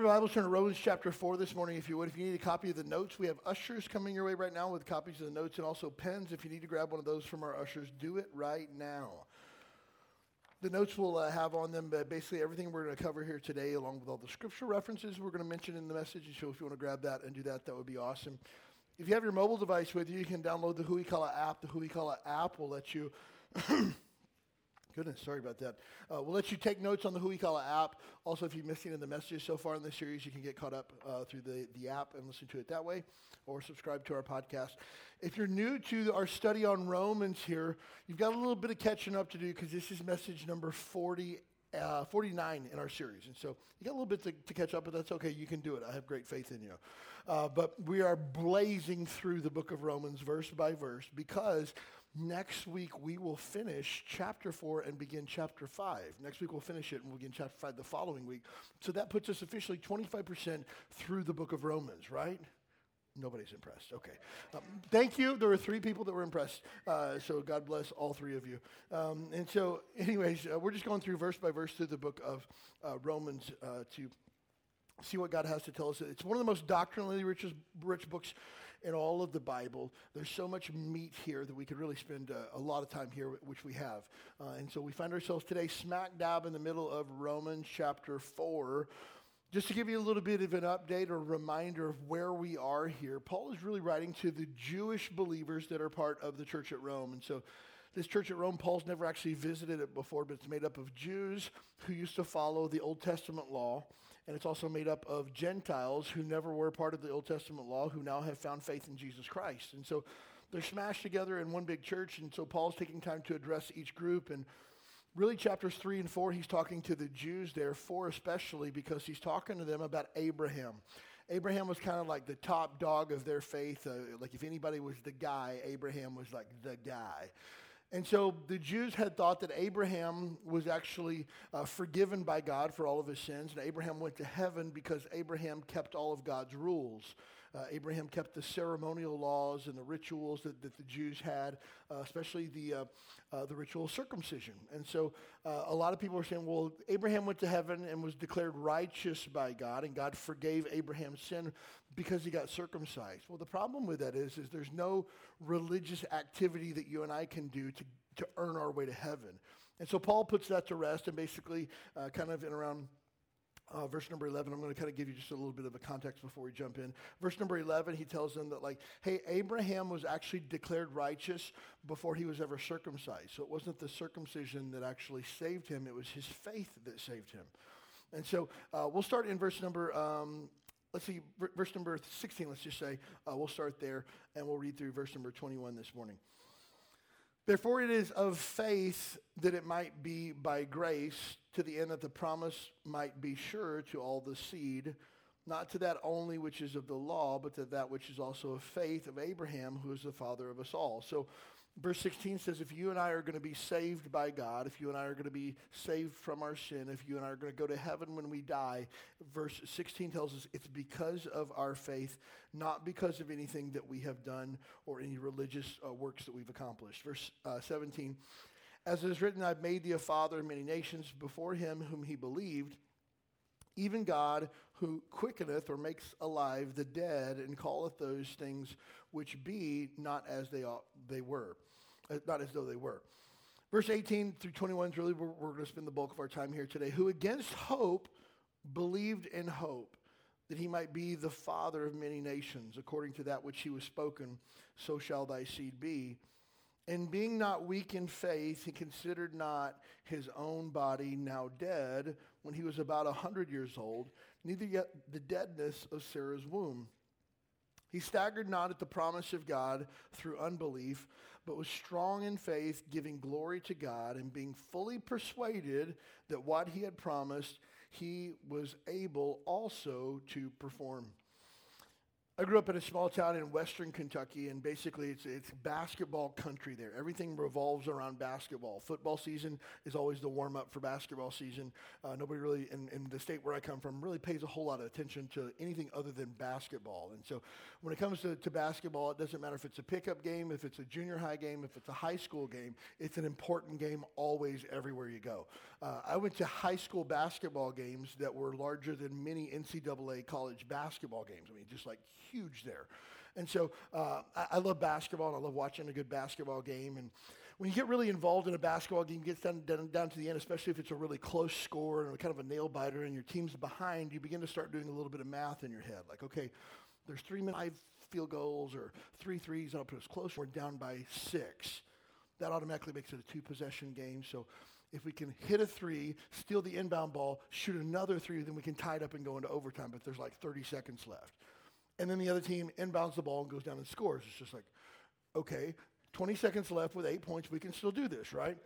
Your Bibles, turn to Romans chapter 4 this morning if you would. If you need a copy of the notes, we have ushers coming your way right now with copies of the notes and also pens. If you need to grab one of those from our ushers, do it right now. The notes will uh, have on them uh, basically everything we're going to cover here today, along with all the scripture references we're going to mention in the message. So if you want to grab that and do that, that would be awesome. If you have your mobile device with you, you can download the Huikala app. The Huikala app will let you Goodness, sorry about that. Uh, we'll let you take notes on the Huikala app. Also, if you're missing in the messages so far in this series, you can get caught up uh, through the, the app and listen to it that way, or subscribe to our podcast. If you're new to our study on Romans here, you've got a little bit of catching up to do because this is message number 40, uh, 49 in our series. And so you got a little bit to, to, catch up, but that's okay. You can do it. I have great faith in you. Uh, but we are blazing through the book of Romans verse by verse because Next week, we will finish chapter 4 and begin chapter 5. Next week, we'll finish it and we'll begin chapter 5 the following week. So that puts us officially 25% through the book of Romans, right? Nobody's impressed. Okay. Um, thank you. There were three people that were impressed. Uh, so God bless all three of you. Um, and so, anyways, uh, we're just going through verse by verse through the book of uh, Romans uh, to see what God has to tell us. It's one of the most doctrinally rich, rich books in all of the Bible. There's so much meat here that we could really spend a, a lot of time here, which we have. Uh, and so we find ourselves today smack dab in the middle of Romans chapter 4. Just to give you a little bit of an update or reminder of where we are here, Paul is really writing to the Jewish believers that are part of the church at Rome. And so this church at Rome, Paul's never actually visited it before, but it's made up of Jews who used to follow the Old Testament law and it's also made up of Gentiles who never were part of the Old Testament law who now have found faith in Jesus Christ. And so they're smashed together in one big church. And so Paul's taking time to address each group. And really, chapters three and four, he's talking to the Jews there, four especially, because he's talking to them about Abraham. Abraham was kind of like the top dog of their faith. Uh, like if anybody was the guy, Abraham was like the guy. And so the Jews had thought that Abraham was actually uh, forgiven by God for all of his sins, and Abraham went to heaven because Abraham kept all of God's rules. Uh, Abraham kept the ceremonial laws and the rituals that, that the Jews had, uh, especially the, uh, uh the ritual circumcision. And so uh, a lot of people are saying, well, Abraham went to heaven and was declared righteous by God, and God forgave Abraham's sin because he got circumcised. Well, the problem with that is, is there's no religious activity that you and I can do to, to earn our way to heaven. And so Paul puts that to rest and basically uh, kind of in around uh, verse number 11, I'm going to kind of give you just a little bit of a context before we jump in. Verse number 11, he tells them that, like, hey, Abraham was actually declared righteous before he was ever circumcised. So it wasn't the circumcision that actually saved him, it was his faith that saved him. And so uh, we'll start in verse number, um, let's see, verse number 16, let's just say. Uh, we'll start there and we'll read through verse number 21 this morning. Therefore, it is of faith that it might be by grace, to the end that the promise might be sure to all the seed, not to that only which is of the law, but to that which is also of faith of Abraham, who is the father of us all. So Verse 16 says, if you and I are going to be saved by God, if you and I are going to be saved from our sin, if you and I are going to go to heaven when we die, verse 16 tells us it's because of our faith, not because of anything that we have done or any religious uh, works that we've accomplished. Verse uh, 17, as it is written, I've made thee a father of many nations before him whom he believed, even God who quickeneth or makes alive the dead and calleth those things which be not as they, ought, they were. Not as though they were. Verse 18 through 21 is really where we're going to spend the bulk of our time here today. Who against hope believed in hope that he might be the father of many nations, according to that which he was spoken, so shall thy seed be. And being not weak in faith, he considered not his own body now dead when he was about a hundred years old, neither yet the deadness of Sarah's womb. He staggered not at the promise of God through unbelief, but was strong in faith, giving glory to God, and being fully persuaded that what he had promised he was able also to perform. I grew up in a small town in western Kentucky, and basically it's, it's basketball country there. Everything revolves around basketball. Football season is always the warm up for basketball season. Uh, nobody really, in, in, the state where I come from, really pays a whole lot of attention to anything other than basketball. And so when it comes to, to basketball, it doesn't matter if it's a pickup game, if it's a junior high game, if it's a high school game, it's an important game always, everywhere you go. Uh, I went to high school basketball games that were larger than many NCAA college basketball games. I mean, just like huge there. And so uh, I, I, love basketball and I love watching a good basketball game. And when you get really involved in a basketball game, gets down, down, down to the end, especially if it's a really close score and kind of a nail biter and your team's behind, you begin to start doing a little bit of math in your head. Like, okay, there's three five field goals or three threes, and I'll put us close. We're down by six. That automatically makes it a two possession game. So if we can hit a three, steal the inbound ball, shoot another three, then we can tie it up and go into overtime. But there's like 30 seconds left and then the other team inbounds the ball and goes down and scores. It's just like, okay, 20 seconds left with eight points. We can still do this, right?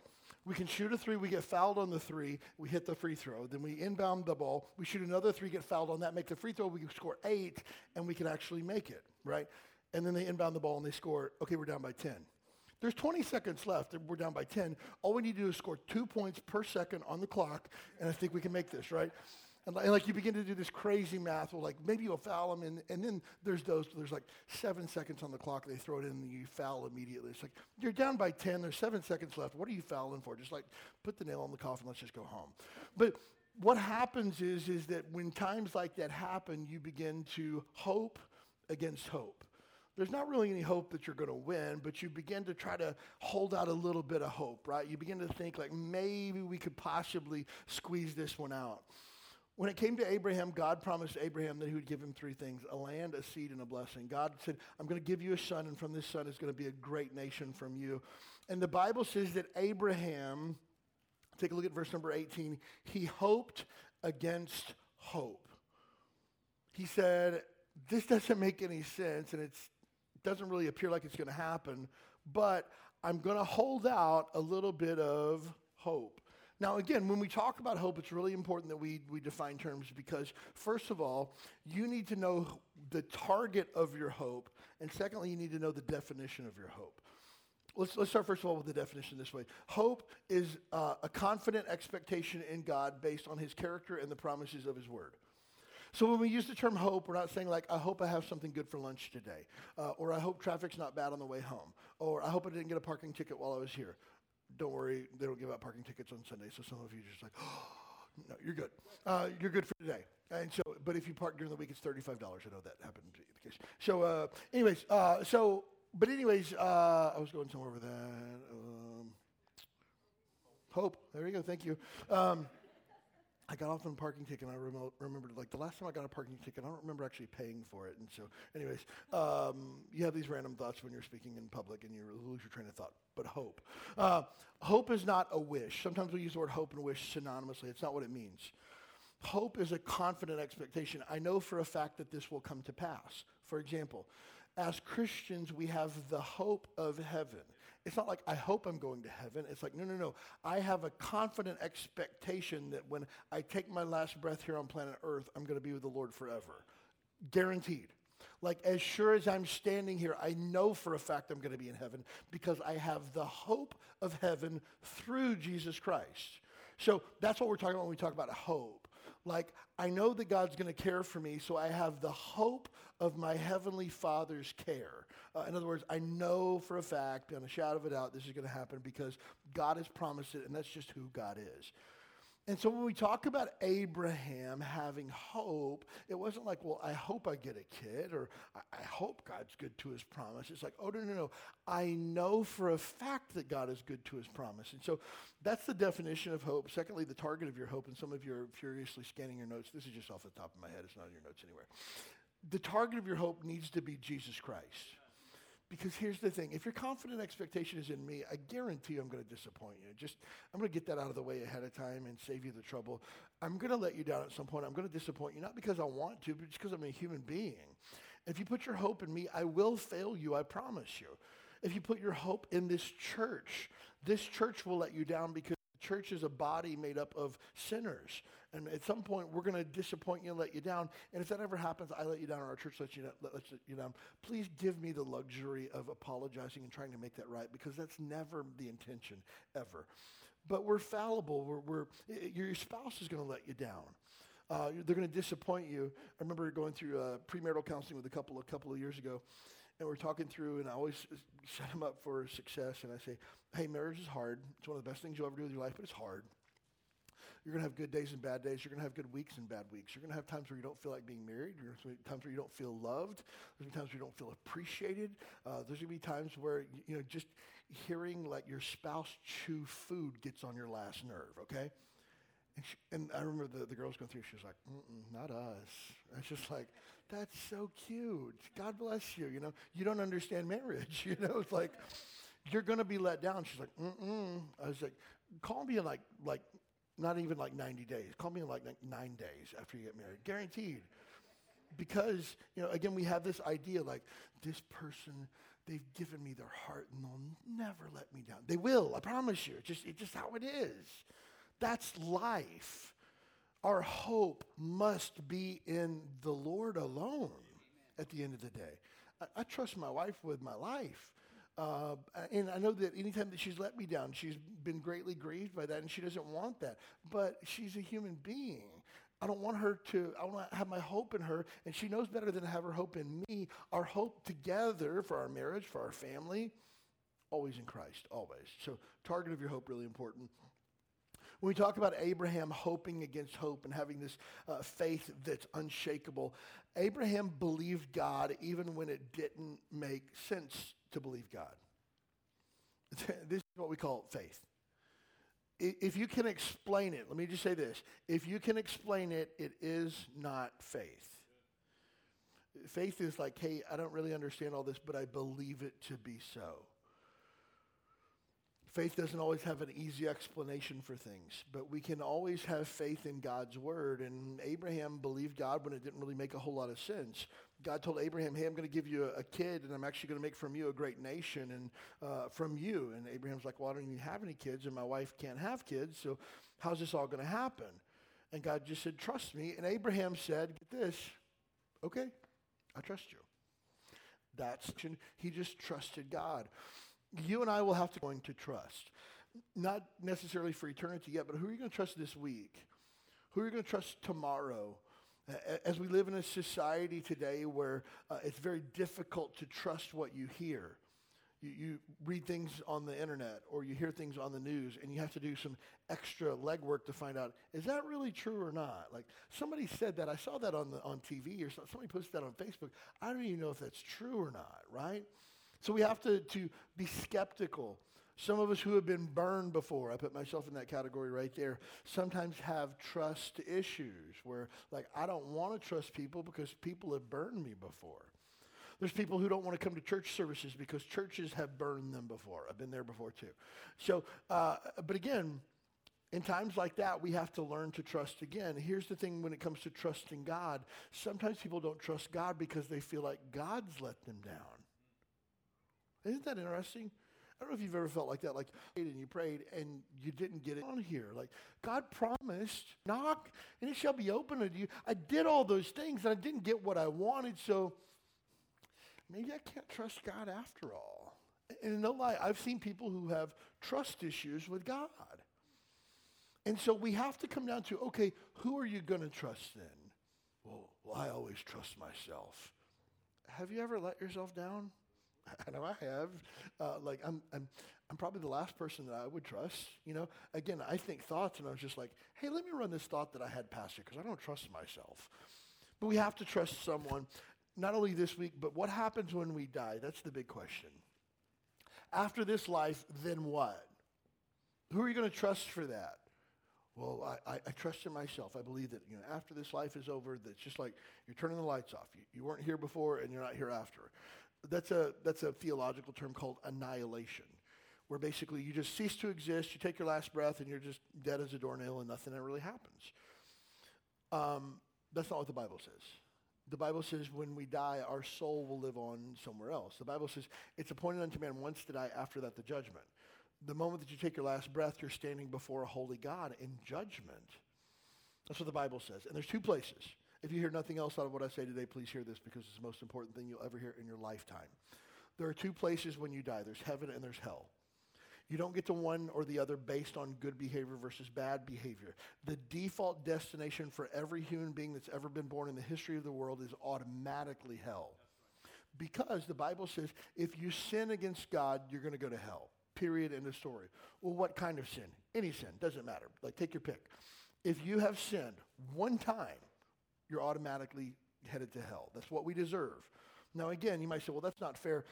We can shoot a three. We get fouled on the three. We hit the free throw. Then we inbound the ball. We shoot another three, get fouled on that, make the free throw. We score eight, and we can actually make it, right? And then they inbound the ball and they score. Okay, we're down by 10. There's 20 seconds left. We're down by 10. All we need to do is score two points per second on the clock, and I think we can make this, right? And, and like you begin to do this crazy math, well, like maybe you'll foul them, and, and then there's those, there's like seven seconds on the clock, they throw it in, and you foul immediately. It's like, you're down by 10, there's seven seconds left. What are you fouling for? Just like put the nail on the coffin, let's just go home. But what happens is, is that when times like that happen, you begin to hope against hope. There's not really any hope that you're going to win, but you begin to try to hold out a little bit of hope, right? You begin to think like maybe we could possibly squeeze this one out. When it came to Abraham, God promised Abraham that he would give him three things a land, a seed, and a blessing. God said, I'm going to give you a son, and from this son is going to be a great nation from you. And the Bible says that Abraham, take a look at verse number 18, he hoped against hope. He said, This doesn't make any sense, and it doesn't really appear like it's going to happen, but I'm going to hold out a little bit of hope. Now, again, when we talk about hope, it's really important that we, we define terms because, first of all, you need to know the target of your hope, and secondly, you need to know the definition of your hope. Let's, let's start first of all with the definition this way. Hope is uh, a confident expectation in God based on his character and the promises of his word. So when we use the term hope, we're not saying like, I hope I have something good for lunch today, uh, or I hope traffic's not bad on the way home, or I hope I didn't get a parking ticket while I was here don't worry, they don't give out parking tickets on Sunday. So some of you are just like, oh, no, you're good. Uh, you're good for today. And so, but if you park during the week, it's thirty-five dollars. I know that happened to the case. So, uh, anyways, uh, so, but anyways, uh, I was going somewhere with that. Um, hope. There you go. Thank you. Um, I got off on a parking ticket, and I rem- remembered, like, the last time I got a parking ticket, I don't remember actually paying for it. And so, anyways, um, you have these random thoughts when you're speaking in public, and you lose your train of thought. But hope. Uh, hope is not a wish. Sometimes we use the word hope and wish synonymously. It's not what it means. Hope is a confident expectation. I know for a fact that this will come to pass. For example, as Christians, we have the hope of heaven. It's not like, I hope I'm going to heaven. It's like, no, no, no. I have a confident expectation that when I take my last breath here on planet Earth, I'm going to be with the Lord forever. Guaranteed. Like, as sure as I'm standing here, I know for a fact I'm going to be in heaven because I have the hope of heaven through Jesus Christ. So that's what we're talking about when we talk about a hope. Like, I know that God's going to care for me, so I have the hope of my heavenly Father's care. Uh, in other words, I know for a fact, beyond a shadow of a doubt, this is going to happen because God has promised it, and that's just who God is. And so when we talk about Abraham having hope, it wasn't like, well, I hope I get a kid or I, hope God's good to his promise. It's like, oh, no, no, no. I know for a fact that God is good to his promise. And so that's the definition of hope. Secondly, the target of your hope. And some of you are furiously scanning your notes. This is just off the top of my head. It's not in your notes anywhere. The target of your hope needs to be Jesus Christ. Because here's the thing if your confident expectation is in me, I guarantee I'm going to disappoint you. Just, I'm going to get that out of the way ahead of time and save you the trouble. I'm going to let you down at some point. I'm going to disappoint you, not because I want to, but just because I'm a human being. If you put your hope in me, I will fail you, I promise you. If you put your hope in this church, this church will let you down because church is a body made up of sinners. And at some point, we're going to disappoint you and let you down. And if that ever happens, I let you down or our church lets you, let, lets you down, please give me the luxury of apologizing and trying to make that right because that's never the intention, ever. But we're fallible. We're, we're, your spouse is going to let you down. Uh, they're going to disappoint you. I remember going through uh, premarital counseling with a couple a couple of years ago, and we're talking through, and I always set them up for success. And I say, "Hey, marriage is hard. It's one of the best things you'll ever do with your life, but it's hard. You're going to have good days and bad days. You're going to have good weeks and bad weeks. You're going to have times where you don't feel like being married. You're going to have times where you don't feel loved. There's going to be times where you don't feel appreciated. Uh, there's going to be times where, you know, just hearing like your spouse chew food gets on your last nerve, okay? And, she, and I remember the, the girls going through, she was like, not us. I was just like, that's so cute. God bless you. You know, you don't understand marriage. You know, it's like, you're going to be let down. She's like, mm-mm. I was like, call me in like, like not even like 90 days. Call me in like nine days after you get married. Guaranteed. Because, you know, again, we have this idea like this person, they've given me their heart and they'll never let me down. They will, I promise you. It's just, it's just how it is. That's life. Our hope must be in the Lord alone at the end of the day. I, I trust my wife with my life. Uh, and I know that anytime that she's let me down, she's been greatly grieved by that, and she doesn't want that. But she's a human being. I don't want her to, I want to have my hope in her, and she knows better than to have her hope in me. Our hope together for our marriage, for our family, always in Christ, always. So, target of your hope, really important. When we talk about Abraham hoping against hope and having this uh, faith that's unshakable, Abraham believed God even when it didn't make sense to believe God. this is what we call faith. If you can explain it, let me just say this. If you can explain it, it is not faith. Faith is like, hey, I don't really understand all this, but I believe it to be so. Faith doesn't always have an easy explanation for things, but we can always have faith in God's word. And Abraham believed God when it didn't really make a whole lot of sense. God told Abraham, hey, I'm going to give you a, kid, and I'm actually going to make from you a great nation, and uh, from you. And Abraham's like, well, I don't even have any kids, and my wife can't have kids, so how's this all going to happen? And God just said, trust me. And Abraham said, get this, okay, I trust you. That's, he just trusted God you and I will have to going to trust. Not necessarily for eternity yet, but who are you going to trust this week? Who are you going to trust tomorrow? As we live in a society today where uh, it's very difficult to trust what you hear. You, you, read things on the internet or you hear things on the news and you have to do some extra legwork to find out, is that really true or not? Like somebody said that, I saw that on, the, on TV or somebody posted that on Facebook. I don't even know if that's true or not, right? So we have to, to be skeptical. Some of us who have been burned before, I put myself in that category right there, sometimes have trust issues where, like, I don't want to trust people because people have burned me before. There's people who don't want to come to church services because churches have burned them before. I've been there before too. So, uh, but again, in times like that, we have to learn to trust again. Here's the thing when it comes to trusting God sometimes people don't trust God because they feel like God's let them down. Isn't that interesting? I don't know if you've ever felt like that, like and you prayed and you didn't get it on here. Like God promised, knock and it shall be open to you. I did all those things and I didn't get what I wanted, so maybe I can't trust God after all. And no lie, I've seen people who have trust issues with God. And so we have to come down to, okay, who are you going to trust then? Well, well, I always trust myself. Have you ever let yourself down? I know I have. Uh, like I'm, I'm, I'm probably the last person that I would trust. You know, again, I think thoughts, and I was just like, hey, let me run this thought that I had past you because I don't trust myself. But we have to trust someone, not only this week, but what happens when we die? That's the big question. After this life, then what? Who are you going to trust for that? Well, I, I, I, trust in myself. I believe that you know after this life is over, that's just like you're turning the lights off. You, you weren't here before, and you're not here after that's a, that's a theological term called annihilation, where basically you just cease to exist, you take your last breath, and you're just dead as a doornail, and nothing ever really happens. Um, that's not what the Bible says. The Bible says when we die, our soul will live on somewhere else. The Bible says it's appointed unto man once to die, after that the judgment. The moment that you take your last breath, you're standing before a holy God in judgment. That's what the Bible says. And there's two places. If you hear nothing else out of what I say today, please hear this because it's the most important thing you'll ever hear in your lifetime. There are two places when you die there's heaven and there's hell. You don't get to one or the other based on good behavior versus bad behavior. The default destination for every human being that's ever been born in the history of the world is automatically hell. Because the Bible says if you sin against God, you're going to go to hell. Period. End of story. Well, what kind of sin? Any sin. Doesn't matter. Like, take your pick. If you have sinned one time, you're automatically headed to hell. That's what we deserve. Now, again, you might say, well, that's not fair.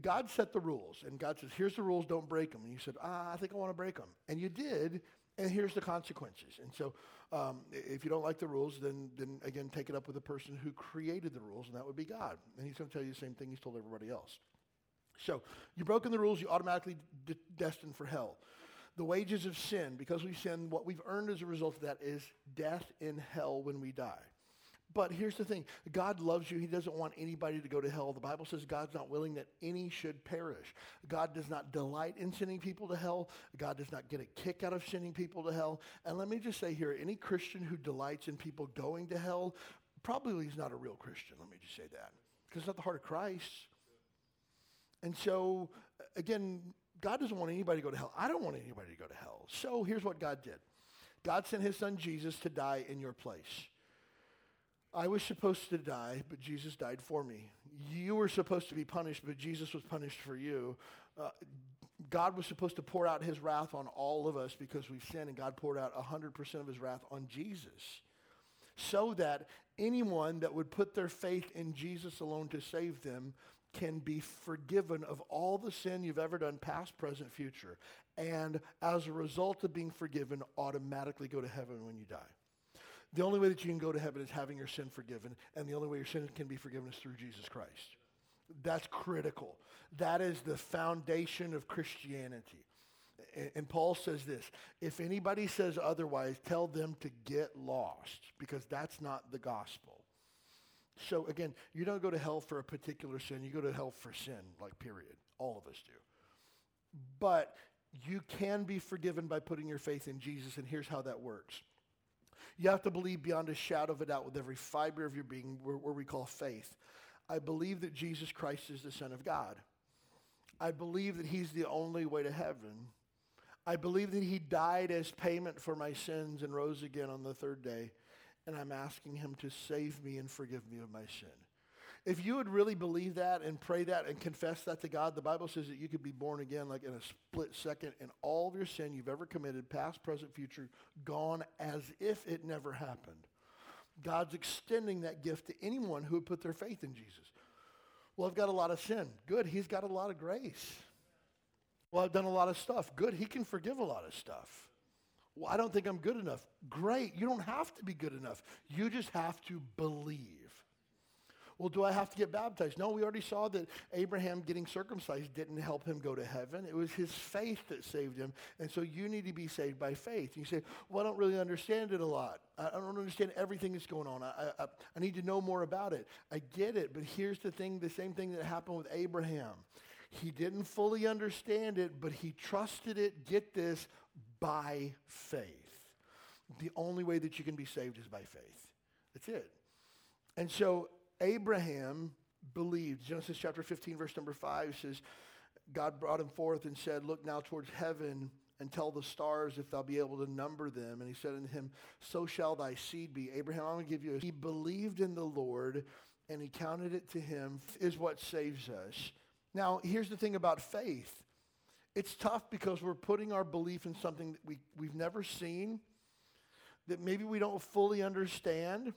God set the rules, and God says, here's the rules, don't break them. And you said, ah, I think I want to break them. And you did, and here's the consequences. And so, um, if you don't like the rules, then, then again, take it up with the person who created the rules, and that would be God. And he's going to tell you the same thing he's told everybody else. So, you've broken the rules, you automatically d- destined for hell. The wages of sin, because we sin, what we've earned as a result of that is death in hell when we die. But here's the thing God loves you. He doesn't want anybody to go to hell. The Bible says God's not willing that any should perish. God does not delight in sending people to hell. God does not get a kick out of sending people to hell. And let me just say here any Christian who delights in people going to hell probably is not a real Christian. Let me just say that. Because it's not the heart of Christ. And so, again, God doesn't want anybody to go to hell. I don't want anybody to go to hell. So here's what God did God sent his son Jesus to die in your place. I was supposed to die, but Jesus died for me. You were supposed to be punished, but Jesus was punished for you. Uh, God was supposed to pour out his wrath on all of us because we've sinned, and God poured out 100% of his wrath on Jesus. So that anyone that would put their faith in Jesus alone to save them can be forgiven of all the sin you've ever done, past, present, future. And as a result of being forgiven, automatically go to heaven when you die. The only way that you can go to heaven is having your sin forgiven, and the only way your sin can be forgiven is through Jesus Christ. That's critical. That is the foundation of Christianity. And Paul says this if anybody says otherwise, tell them to get lost, because that's not the gospel. So again, you don't go to hell for a particular sin, you go to hell for sin, like, period. All of us do. But you can be forgiven by putting your faith in Jesus, and here's how that works. You have to believe beyond a shadow of a doubt with every fiber of your being, where, we call faith. I believe that Jesus Christ is the Son of God. I believe that He's the only way to heaven. I believe that He died as payment for my sins and rose again on the third day. And I'm asking Him to save me and forgive me of my sin. If you would really believe that and pray that and confess that to God, the Bible says that you could be born again like in a split second and all of your sin you've ever committed, past, present, future, gone as if it never happened. God's extending that gift to anyone who would put their faith in Jesus. Well, I've got a lot of sin. Good. He's got a lot of grace. Well, I've done a lot of stuff. Good. He can forgive a lot of stuff. Well, I don't think I'm good enough. Great. You don't have to be good enough. You just have to believe. Well, do I have to get baptized? No, we already saw that Abraham getting circumcised didn't help him go to heaven. It was his faith that saved him. And so you need to be saved by faith. And you say, well, I don't really understand it a lot. I don't understand everything that's going on. I, I, I need to know more about it. I get it, but here's the thing the same thing that happened with Abraham. He didn't fully understand it, but he trusted it, get this, by faith. The only way that you can be saved is by faith. That's it. And so Abraham believed. Genesis chapter 15, verse number 5 says, God brought him forth and said, Look now towards heaven and tell the stars if thou be able to number them. And he said unto him, So shall thy seed be. Abraham, I'm going to give you a. He believed in the Lord and he counted it to him, is what saves us. Now, here's the thing about faith it's tough because we're putting our belief in something that we, we've never seen, that maybe we don't fully understand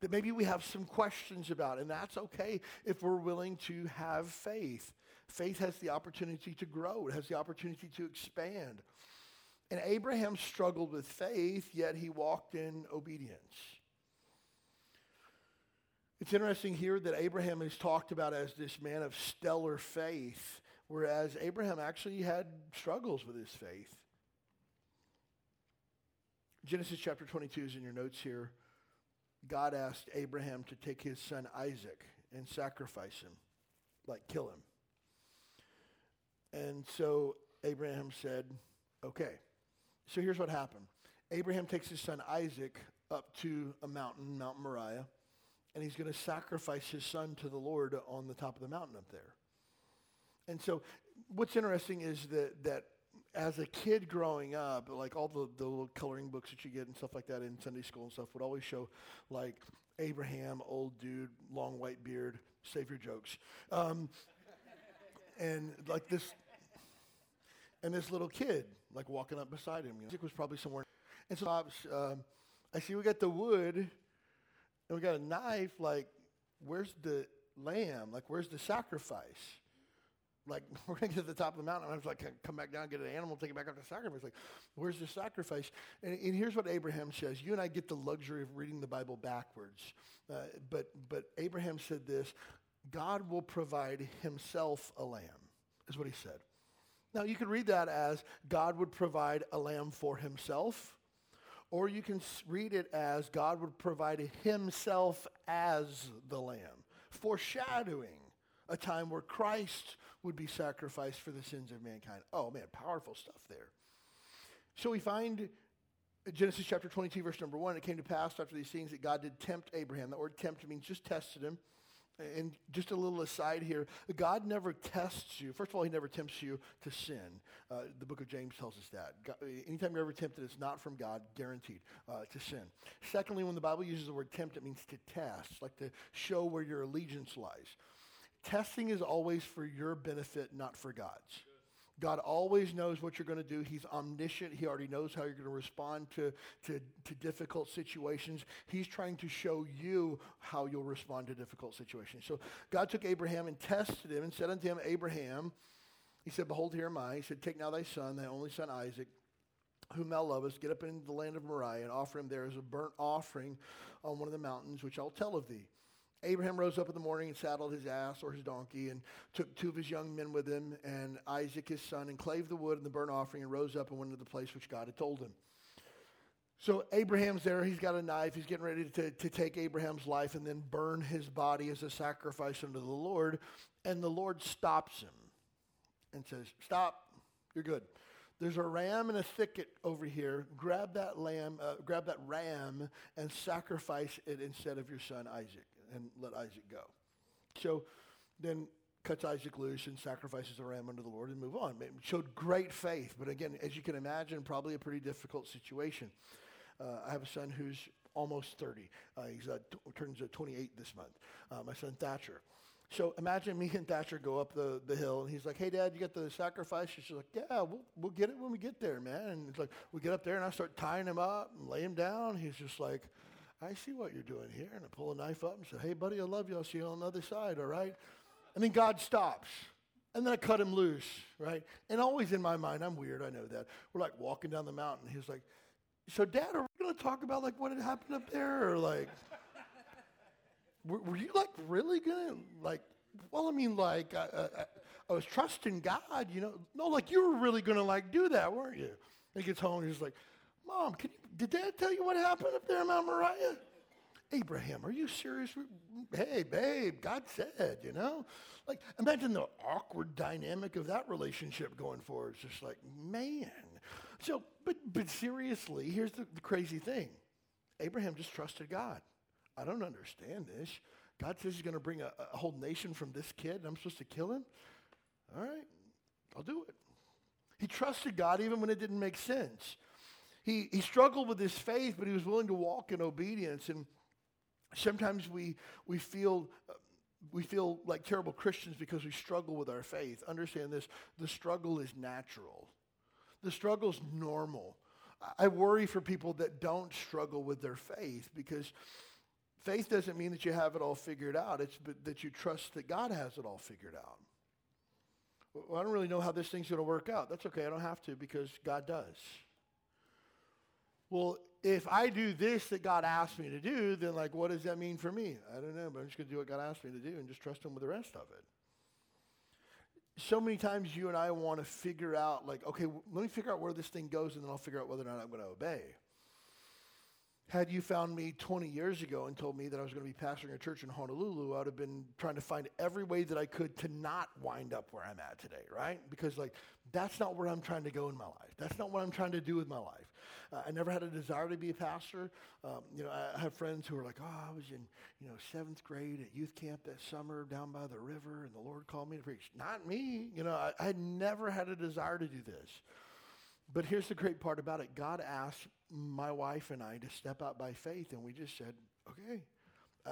that maybe we have some questions about, and that's okay if we're willing to have faith. Faith has the opportunity to grow, it has the opportunity to expand. And Abraham struggled with faith, yet he walked in obedience. It's interesting here that Abraham is talked about as this man of stellar faith, whereas Abraham actually had struggles with his faith. Genesis chapter 22 is in your notes here. God asked Abraham to take his son Isaac and sacrifice him, like kill him. And so Abraham said, okay. So here's what happened Abraham takes his son Isaac up to a mountain, Mount Moriah, and he's going to sacrifice his son to the Lord on the top of the mountain up there. And so what's interesting is that, that as a kid growing up, like all the, the little coloring books that you get and stuff like that in Sunday school and stuff would always show like Abraham, old dude, long white beard, savior jokes. Um, and like this, and this little kid like walking up beside him. You know, was probably somewhere. And so um, I see we got the wood and we got a knife. Like, where's the lamb? Like, where's the sacrifice? Like, we're going to get to the top of the mountain. I was like, come back down, get an animal, take it back up to sacrifice. Like, where's the sacrifice? And, and, here's what Abraham says. You and I get the luxury of reading the Bible backwards. Uh, but, but Abraham said this God will provide himself a lamb, is what he said. Now, you could read that as God would provide a lamb for himself, or you can read it as God would provide himself as the lamb, foreshadowing a time where Christ would be sacrificed for the sins of mankind. Oh, man, powerful stuff there. So we find Genesis chapter 22, verse number 1, it came to pass after these things that God did tempt Abraham. The word tempt means just tested him and just a little aside here God never tests you. First of all, He never tempts you to sin. Uh, the book of James tells us that. God, anytime you're ever tempted, it's not from God, guaranteed uh, to sin. Secondly, when the Bible uses the word tempt, it means to test, like to show where your allegiance lies. Testing is always for your benefit, not for God's. God always knows what you're going to do. He's omniscient. He already knows how you're going to respond to, to, to, difficult situations. He's trying to show you how you'll respond to difficult situations. So God took Abraham and tested him and said unto him, Abraham, he said, Behold, here am I. He said, Take now thy son, thy only son Isaac, whom thou lovest, get up into the land of Moriah and offer him there as a burnt offering on one of the mountains, which I'll tell of thee. Abraham rose up in the morning and saddled his ass or his donkey and took two of his young men with him and Isaac his son and clave the wood and the burnt offering and rose up and went to the place which God had told him. So Abraham's there. He's got a knife. He's getting ready to, to take Abraham's life and then burn his body as a sacrifice unto the Lord. And the Lord stops him and says, Stop. You're good. There's a ram in a thicket over here. Grab that lamb, uh, grab that ram, and sacrifice it instead of your son Isaac and let Isaac go. So then cuts Isaac loose and sacrifices a ram unto the Lord and move on. It showed great faith, but again, as you can imagine, probably a pretty difficult situation. Uh, I have a son who's almost 30. Uh, he's uh, t- turns 28 this month. Uh, my son Thatcher. So imagine me and Thatcher go up the, the hill, and he's like, "Hey, Dad, you got the sacrifice?" She's like, "Yeah, we'll, we'll get it when we get there, man." And it's like we get up there, and I start tying him up and lay him down. He's just like, I see what you're doing here. And I pull a knife up and say, Hey, buddy, I love you. I'll see you on the other side, all right? And then God stops. And then I cut him loose, right? And always in my mind, I'm weird, I know that. We're like walking down the mountain. He's like, So, Dad, are we going to talk about like what had happened up there? Or like, were, were you like really going to, like, well, I mean, like, I, I, I, was trusting God, you know? No, like, you were really going to like do that, weren't you? And he gets home and he's like, Mom, you did Dad tell you what happened up there in Mount Moriah? Abraham, are you serious? Hey, babe, God said, you know? Like, imagine the awkward dynamic of that relationship going forward. It's just like, man. So, but, but seriously, here's the, the crazy thing Abraham just trusted God. I don't understand this. God says he's going to bring a, a whole nation from this kid, and I'm supposed to kill him? All right, I'll do it. He trusted God even when it didn't make sense he, he struggled with his faith, but he was willing to walk in obedience. And sometimes we, we, feel, uh, we feel like terrible Christians because we struggle with our faith. Understand this the struggle is natural, the struggle is normal. I worry for people that don't struggle with their faith because faith doesn't mean that you have it all figured out. It's that you trust that God has it all figured out. Well, I don't really know how this thing's going to work out. That's okay. I don't have to because God does well, if I do this that God asked me to do, then like, what does that mean for me? I don't know, but I'm just going to do what God asked me to do and just trust Him with the rest of it. So many times you and I want to figure out, like, okay, let me figure out where this thing goes, and then I'll figure out whether or not I'm going to obey. Had you found me 20 years ago and told me that I was going to be pastoring a church in Honolulu, I would have been trying to find every way that I could to not wind up where I'm at today, right? Because, like, that's not where I'm trying to go in my life. That's not what I'm trying to do with my life. Uh, I never had a desire to be a pastor. Um, you know, I have friends who are like, oh, I was in, you know, seventh grade at youth camp that summer down by the river, and the Lord called me to preach. Not me. You know, I, I never had a desire to do this. But here's the great part about it God asked my wife and I to step out by faith, and we just said, okay.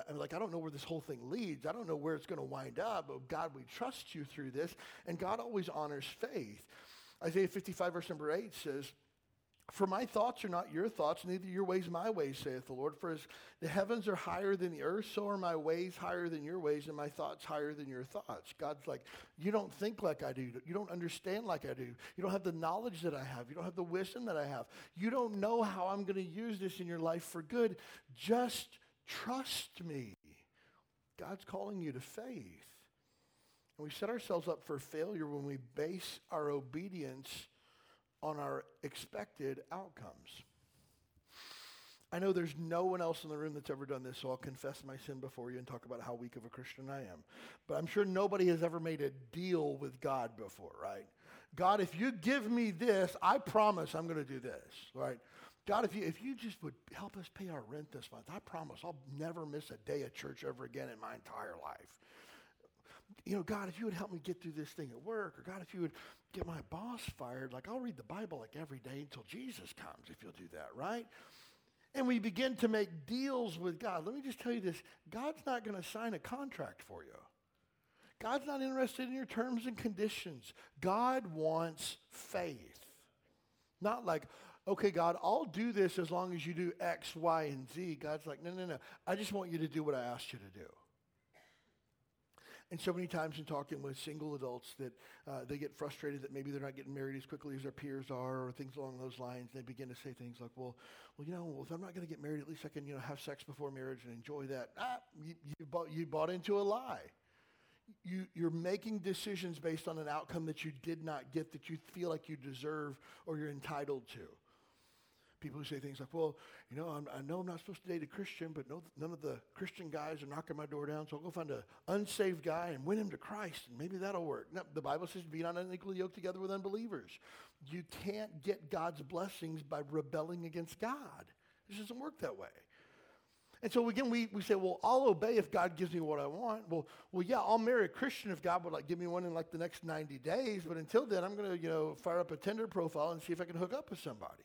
I'm like, I don't know where this whole thing leads. I don't know where it's going to wind up, but God, we trust you through this. And God always honors faith. Isaiah 55, verse number 8 says, for my thoughts are not your thoughts, neither your ways my ways, saith the Lord. For as the heavens are higher than the earth, so are my ways higher than your ways, and my thoughts higher than your thoughts. God's like, you don't think like I do. You don't understand like I do. You don't have the knowledge that I have. You don't have the wisdom that I have. You don't know how I'm going to use this in your life for good. Just trust me. God's calling you to faith. And we set ourselves up for failure when we base our obedience on our expected outcomes. I know there's no one else in the room that's ever done this, so I'll confess my sin before you and talk about how weak of a Christian I am. But I'm sure nobody has ever made a deal with God before, right? God, if you give me this, I promise I'm going to do this, right? God, if you, if you just would help us pay our rent this month, I promise I'll never miss a day of church ever again in my entire life you know, God, if you would help me get through this thing at work, or God, if you would get my boss fired, like I'll read the Bible like every day until Jesus comes, if you'll do that, right? And we begin to make deals with God. Let me just tell you this God's not going to sign a contract for you. God's not interested in your terms and conditions. God wants faith. Not like, okay, God, I'll do this as long as you do X, Y, and Z. God's like, no, no, no. I just want you to do what I asked you to do. And so many times in talking with single adults that uh, they get frustrated that maybe they're not getting married as quickly as their peers are or things along those lines. They begin to say things like, well, well, you know, well, if I'm not going to get married, at least I can, you know, have sex before marriage and enjoy that. Ah, you, you, bought, you bought into a lie. You, you're making decisions based on an outcome that you did not get that you feel like you deserve or you're entitled to people who say things like, well, you know, I'm, i know I'm not supposed to date a Christian, but no, none of the Christian guys are knocking my door down, so I'll go find an unsaved guy and win him to Christ, and maybe that'll work. No, the Bible says, be not unequally yoked together with unbelievers. You can't get God's blessings by rebelling against God. It doesn't work that way. And so again, we, we say, well, I'll obey if God gives me what I want. Well, well, yeah, I'll marry a Christian if God would like give me one in like the next 90 days. But until then, I'm going to, you know, fire up a Tinder profile and see if I can hook up with somebody.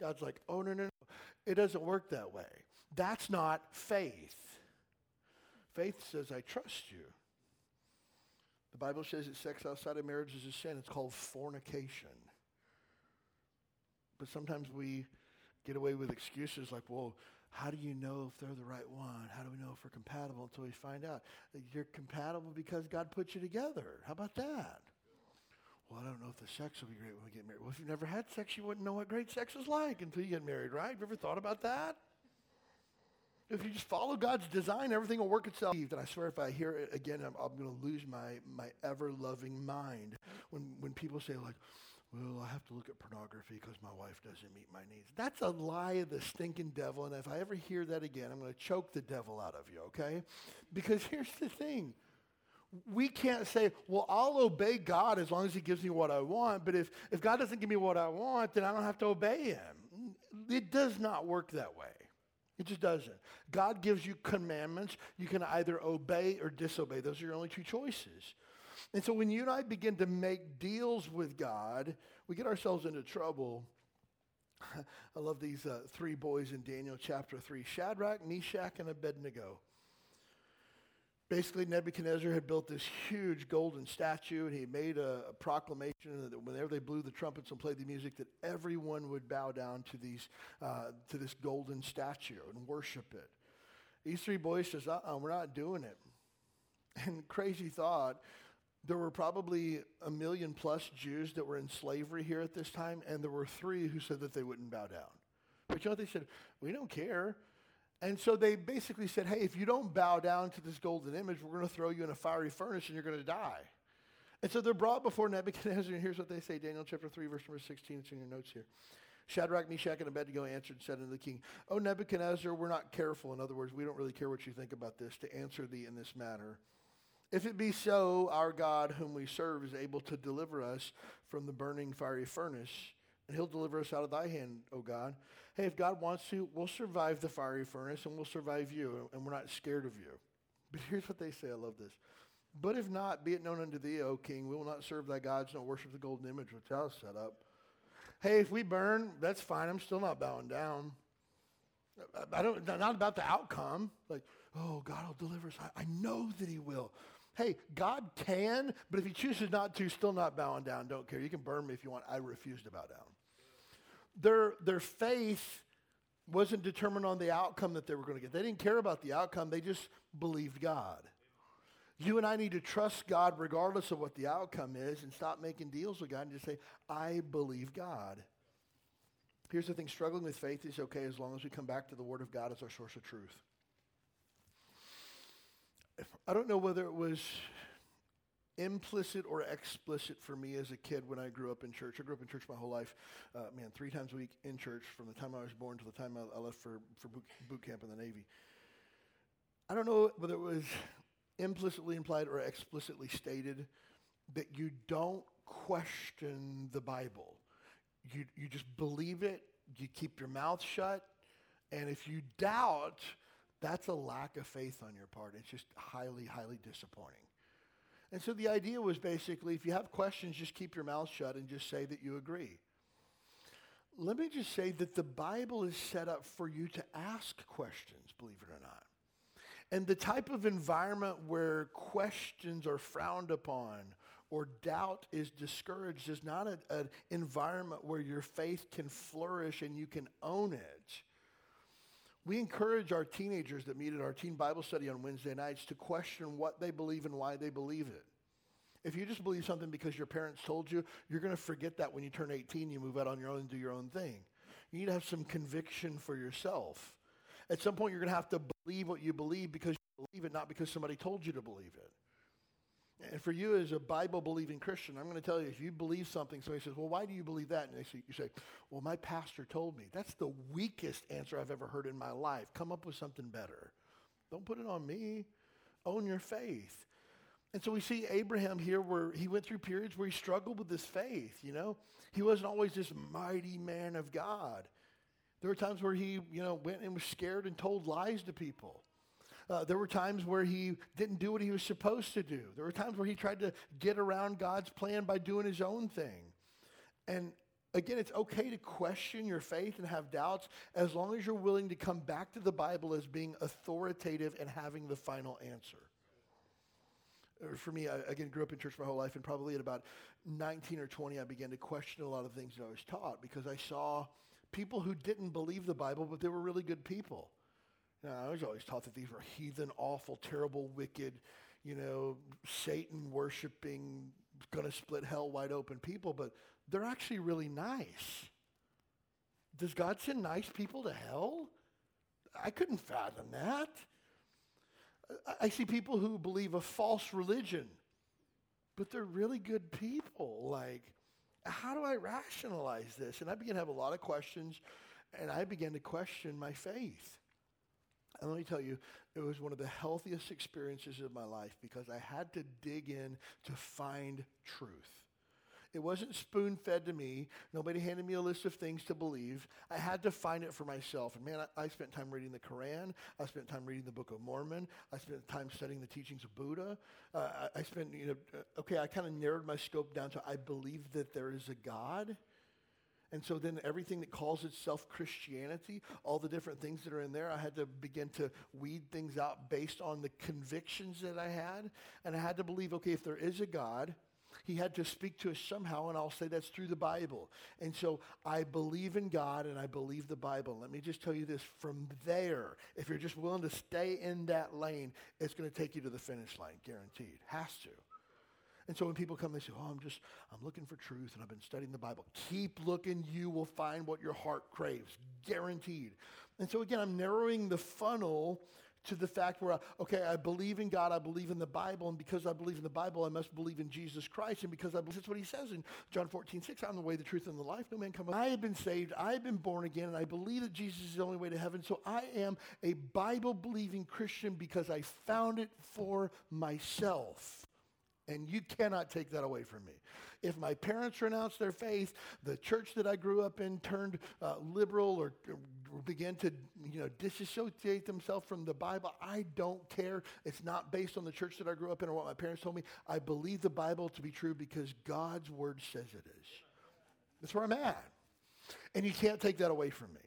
God's like, oh, no, no, no. It doesn't work that way. That's not faith. Faith says, I trust you. The Bible says that sex outside of marriage is a sin. It's called fornication. But sometimes we get away with excuses like, well, how do you know if they're the right one? How do we know if we're compatible until we find out? You're compatible because God put you together. How about that? Well, I don't know if the sex will be great when we get married. Well, if you've never had sex, you wouldn't know what great sex is like until you get married, right? Have you ever thought about that? If you just follow God's design, everything will work itself. And I swear, if I hear it again, I'm, I'm going to lose my, my ever loving mind. When, when people say, like, well, I have to look at pornography because my wife doesn't meet my needs. That's a lie of the stinking devil. And if I ever hear that again, I'm going to choke the devil out of you, okay? Because here's the thing we can't say, well, I'll obey God as long as he gives me what I want, but if, if God doesn't give me what I want, then I don't have to obey him. It does not work that way. It just doesn't. God gives you commandments. You can either obey or disobey. Those are your only two choices. And so when you and I begin to make deals with God, we get ourselves into trouble. I love these uh, three boys in Daniel chapter 3 Shadrach, Meshach, and Abednego. Basically, Nebuchadnezzar had built this huge golden statue, and he made a, a, proclamation that whenever they blew the trumpets and played the music, that everyone would bow down to these uh, to this golden statue and worship it. These three boys says, "Uh-uh, we're not doing it." And crazy thought, there were probably a million plus Jews that were in slavery here at this time, and there were three who said that they wouldn't bow down. But you know what they said? We don't care. And so they basically said, hey, if you don't bow down to this golden image, we're going to throw you in a fiery furnace and you're going to die. And so they're brought before Nebuchadnezzar, and here's what they say Daniel chapter 3, verse number 16. It's in your notes here. Shadrach, Meshach, and Abednego answered and said unto the king, O Nebuchadnezzar, we're not careful. In other words, we don't really care what you think about this to answer thee in this matter. If it be so, our God, whom we serve, is able to deliver us from the burning fiery furnace, and he'll deliver us out of thy hand, O God. Hey, if God wants to, we'll survive the fiery furnace and we'll survive you, and we're not scared of you. But here's what they say I love this. But if not, be it known unto thee, O king, we will not serve thy gods, nor worship the golden image which thou hast set up. Hey, if we burn, that's fine. I'm still not bowing down. I don't, not about the outcome. Like, oh, God will deliver us. I, I know that he will. Hey, God can, but if he chooses not to, still not bowing down. Don't care. You can burn me if you want. I refuse to bow down. Their, their faith wasn't determined on the outcome that they were going to get. They didn't care about the outcome, they just believed God. You and I need to trust God regardless of what the outcome is and stop making deals with God and just say, I believe God. Here's the thing struggling with faith is okay as long as we come back to the Word of God as our source of truth. I don't know whether it was implicit or explicit for me as a kid when I grew up in church. I grew up in church my whole life. Uh, man, three times a week in church from the time I was born to the time I, I left for, for boot, boot camp in the Navy. I don't know whether it was implicitly implied or explicitly stated that you don't question the Bible. You, you just believe it, you keep your mouth shut, and if you doubt, that's a lack of faith on your part. It's just highly, highly disappointing. And so the idea was basically if you have questions, just keep your mouth shut and just say that you agree. Let me just say that the Bible is set up for you to ask questions, believe it or not. And the type of environment where questions are frowned upon or doubt is discouraged is not an environment where your faith can flourish and you can own it. We encourage our teenagers that meet at our teen Bible study on Wednesday nights to question what they believe and why they believe it. If you just believe something because your parents told you, you're going to forget that when you turn 18, you move out on your own and do your own thing. You need to have some conviction for yourself. At some point, you're going to have to believe what you believe because you believe it, not because somebody told you to believe it. And for you as a Bible believing Christian, I'm going to tell you if you believe something, somebody says, Well, why do you believe that? And they say, you say, Well, my pastor told me. That's the weakest answer I've ever heard in my life. Come up with something better. Don't put it on me. Own your faith. And so we see Abraham here where he went through periods where he struggled with his faith, you know. He wasn't always this mighty man of God. There were times where he, you know, went and was scared and told lies to people. Uh, there were times where he didn't do what he was supposed to do. There were times where he tried to get around God's plan by doing his own thing. And again, it's okay to question your faith and have doubts as long as you're willing to come back to the Bible as being authoritative and having the final answer. Uh, for me, I again grew up in church my whole life, and probably at about 19 or 20, I began to question a lot of things that I was taught because I saw people who didn't believe the Bible, but they were really good people. Now, I was always taught that these were heathen, awful, terrible, wicked, you know, Satan worshiping, going to split hell wide open people, but they're actually really nice. Does God send nice people to hell? I couldn't fathom that. I see people who believe a false religion, but they're really good people. Like, how do I rationalize this? And I began to have a lot of questions, and I began to question my faith. And let me tell you, it was one of the healthiest experiences of my life because I had to dig in to find truth. It wasn't spoon fed to me. Nobody handed me a list of things to believe. I had to find it for myself. And man, I, I, spent time reading the Quran. I spent time reading the Book of Mormon. I spent time studying the teachings of Buddha. Uh, I, I, spent, you know, uh, okay, I kind of narrowed my scope down to I believe that there is a God. And so then everything that calls itself Christianity, all the different things that are in there, I had to begin to weed things out based on the convictions that I had. And I had to believe, okay, if there is a God, he had to speak to us somehow, and I'll say that's through the Bible. And so I believe in God and I believe the Bible. Let me just tell you this from there, if you're just willing to stay in that lane, it's going to take you to the finish line, guaranteed. Has to. And so when people come, they say, Oh, I'm just, I'm looking for truth and I've been studying the Bible. Keep looking, you will find what your heart craves, guaranteed. And so again, I'm narrowing the funnel to the fact where, I, okay, I believe in God, I believe in the Bible, and because I believe in the Bible, I must believe in Jesus Christ. And because I believe, that's what he says in John 14, 6, I'm the way, the truth, and the life. No man come. I have been saved, I have been born again, and I believe that Jesus is the only way to heaven. So I am a Bible believing Christian because I found it for myself. And you cannot take that away from me. If my parents renounced their faith, the church that I grew up in turned uh, liberal or, or began to you know, disassociate themselves from the Bible, I don't care. It's not based on the church that I grew up in or what my parents told me. I believe the Bible to be true because God's word says it is. That's where I'm at. And you can't take that away from me.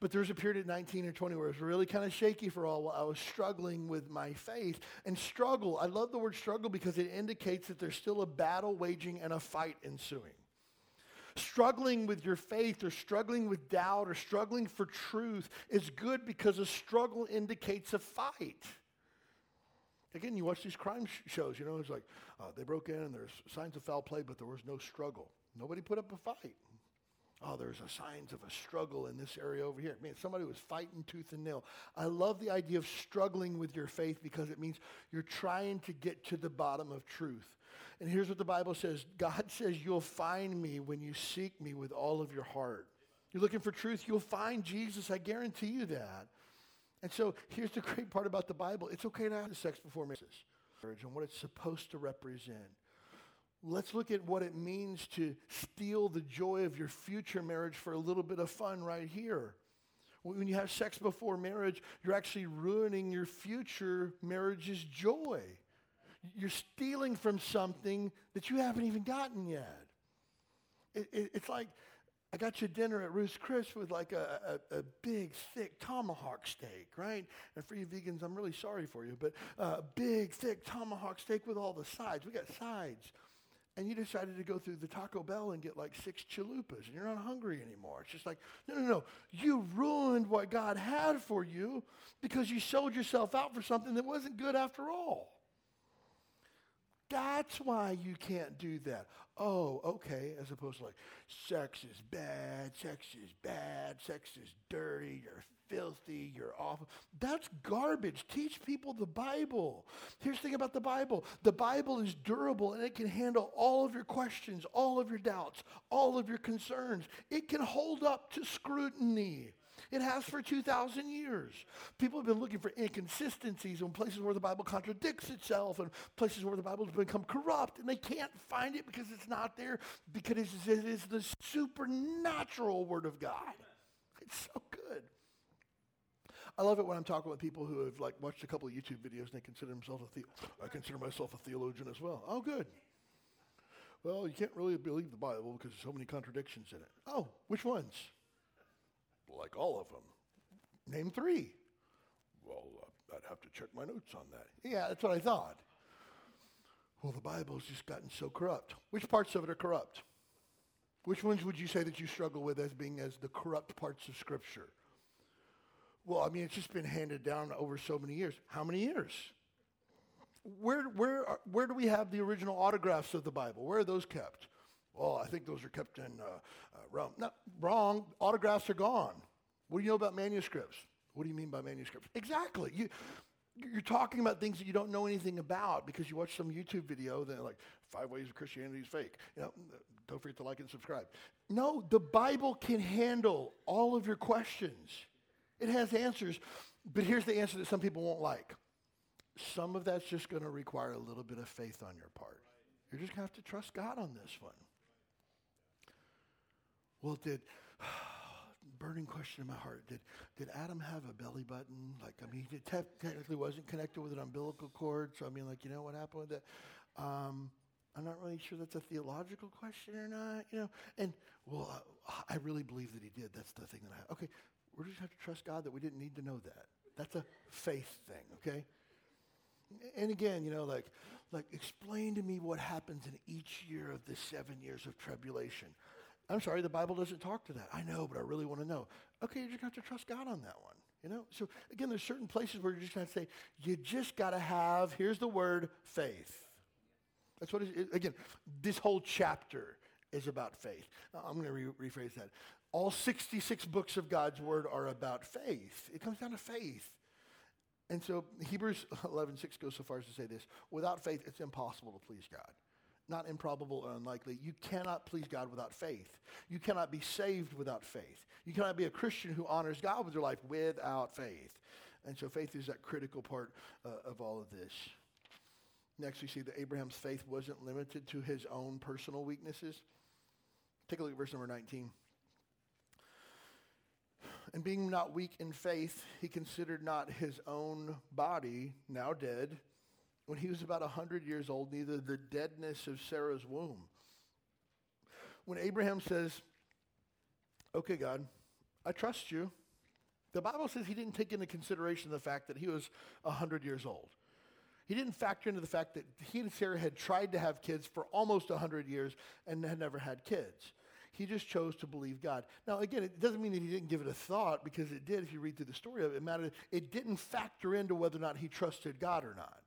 But there was a period at 19 or 20 where it was really kind of shaky for all while I was struggling with my faith. And struggle, I love the word struggle because it indicates that there's still a battle waging and a fight ensuing. Struggling with your faith or struggling with doubt or struggling for truth is good because a struggle indicates a fight. Again, you watch these crime sh- shows, you know, it's like uh, they broke in and there's signs of foul play, but there was no struggle. Nobody put up a fight. Oh, there's a signs of a struggle in this area over here. I mean, somebody was fighting tooth and nail. I love the idea of struggling with your faith because it means you're trying to get to the bottom of truth. And here's what the Bible says God says, You'll find me when you seek me with all of your heart. You're looking for truth, you'll find Jesus. I guarantee you that. And so here's the great part about the Bible it's okay to have sex before marriage and what it's supposed to represent. Let's look at what it means to steal the joy of your future marriage for a little bit of fun right here. When you have sex before marriage, you're actually ruining your future marriage's joy. You're stealing from something that you haven't even gotten yet. It, it, it's like I got you dinner at Ruth's Chris with like a, a, a, big, thick tomahawk steak, right? And for you vegans, I'm really sorry for you, but a uh, big, thick tomahawk steak with all the sides. We got sides and you decided to go through the Taco Bell and get like six chalupas, and you're not hungry anymore. It's just like, no, no, no. You ruined what God had for you because you sold yourself out for something that wasn't good after all. That's why you can't do that. Oh, okay, as opposed to like, sex is bad, sex is bad, sex is dirty, you're filthy, you're awful. That's garbage. Teach people the Bible. Here's the thing about the Bible the Bible is durable and it can handle all of your questions, all of your doubts, all of your concerns. It can hold up to scrutiny. It has for 2,000 years. People have been looking for inconsistencies in places where the Bible contradicts itself and places where the Bible has become corrupt, and they can't find it because it's not there, because it is the supernatural Word of God. It's so good. I love it when I'm talking with people who have like watched a couple of YouTube videos and they consider themselves a the- I consider myself a theologian as well. Oh, good. Well, you can't really believe the Bible because there's so many contradictions in it. Oh, which ones? Like all of them. Name three. Well, uh, I'd have to check my notes on that. Yeah, that's what I thought. Well, the Bible's just gotten so corrupt. Which parts of it are corrupt? Which ones would you say that you struggle with as being as the corrupt parts of Scripture? Well, I mean, it's just been handed down over so many years. How many years? Where, where, where do we have the original autographs of the Bible? Where are those kept? Well, I think those are kept in uh, uh, Rome. No, wrong. Autographs are gone. What do you know about manuscripts? What do you mean by manuscripts? Exactly. You, you're talking about things that you don't know anything about because you watch some YouTube video that like five ways of Christianity is fake. You know, don't forget to like and subscribe. No, the Bible can handle all of your questions. It has answers, but here's the answer that some people won't like. Some of that's just going to require a little bit of faith on your part. You're just going to have to trust God on this one. Well, did burning question in my heart? Did did Adam have a belly button? Like, I mean, he te- technically wasn't connected with an umbilical cord. So I mean, like, you know what happened with that? Um, I'm not really sure that's a theological question or not. You know, and well, uh, I really believe that he did. That's the thing that I okay. We just have to trust God that we didn't need to know that. That's a faith thing, okay? And again, you know, like, like explain to me what happens in each year of the seven years of tribulation. I'm sorry, the Bible doesn't talk to that. I know, but I really want to know. Okay, you just have to trust God on that one. You know, so again, there's certain places where you're just have to say, you just got to have. Here's the word faith. That's what it is. Again, this whole chapter is about faith. I'm going to re- rephrase that. All 66 books of God's word are about faith. It comes down to faith. And so Hebrews 11:6 goes so far as to say this, without faith it's impossible to please God. Not improbable or unlikely. You cannot please God without faith. You cannot be saved without faith. You cannot be a Christian who honors God with your life without faith. And so faith is that critical part uh, of all of this. Next, we see that Abraham's faith wasn't limited to his own personal weaknesses. Take a look at verse number 19. And being not weak in faith, he considered not his own body, now dead, when he was about a 100 years old, neither the deadness of Sarah's womb. When Abraham says, Okay, God, I trust you, the Bible says he didn't take into consideration the fact that he was a 100 years old. He didn't factor into the fact that he and Sarah had tried to have kids for almost 100 years and had never had kids. He just chose to believe God. Now, again, it doesn't mean that he didn't give it a thought because it did. If you read through the story of it, it mattered. It didn't factor into whether or not he trusted God or not.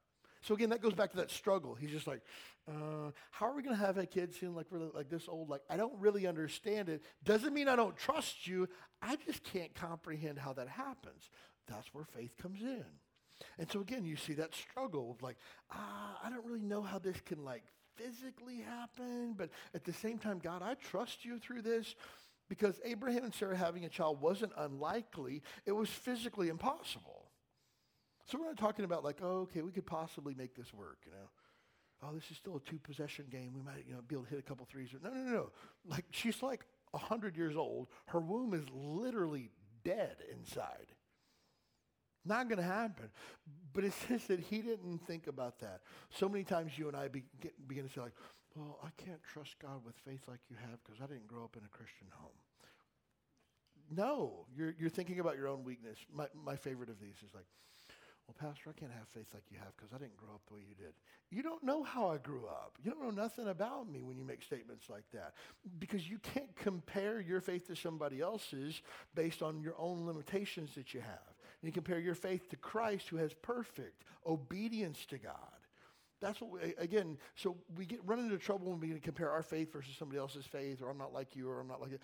So again, that goes back to that struggle. He's just like, uh, how are we going to have a kid soon, like really, like this old? Like I don't really understand it. Doesn't mean I don't trust you. I just can't comprehend how that happens. That's where faith comes in. And so again, you see that struggle of like, ah, I don't really know how this can like physically happen, but at the same time, God, I trust you through this because Abraham and Sarah having a child wasn't unlikely, it was physically impossible. So we're not talking about like, oh, okay, we could possibly make this work, you know. Oh, this is still a two possession game. We might, you know, be able to hit a couple threes. No, no, no, no. Like she's like 100 years old. Her womb is literally dead inside. Not going to happen. But it says that he didn't think about that. So many times you and I be, get, begin to say, like, well, I can't trust God with faith like you have because I didn't grow up in a Christian home. No, you're, you're thinking about your own weakness. My, my favorite of these is like, well, Pastor, I can't have faith like you have because I didn't grow up the way you did. You don't know how I grew up. You don't know nothing about me when you make statements like that because you can't compare your faith to somebody else's based on your own limitations that you have. You compare your faith to Christ who has perfect obedience to God. That's what we, again, so we get run into trouble when we compare our faith versus somebody else's faith, or I'm not like you, or I'm not like it.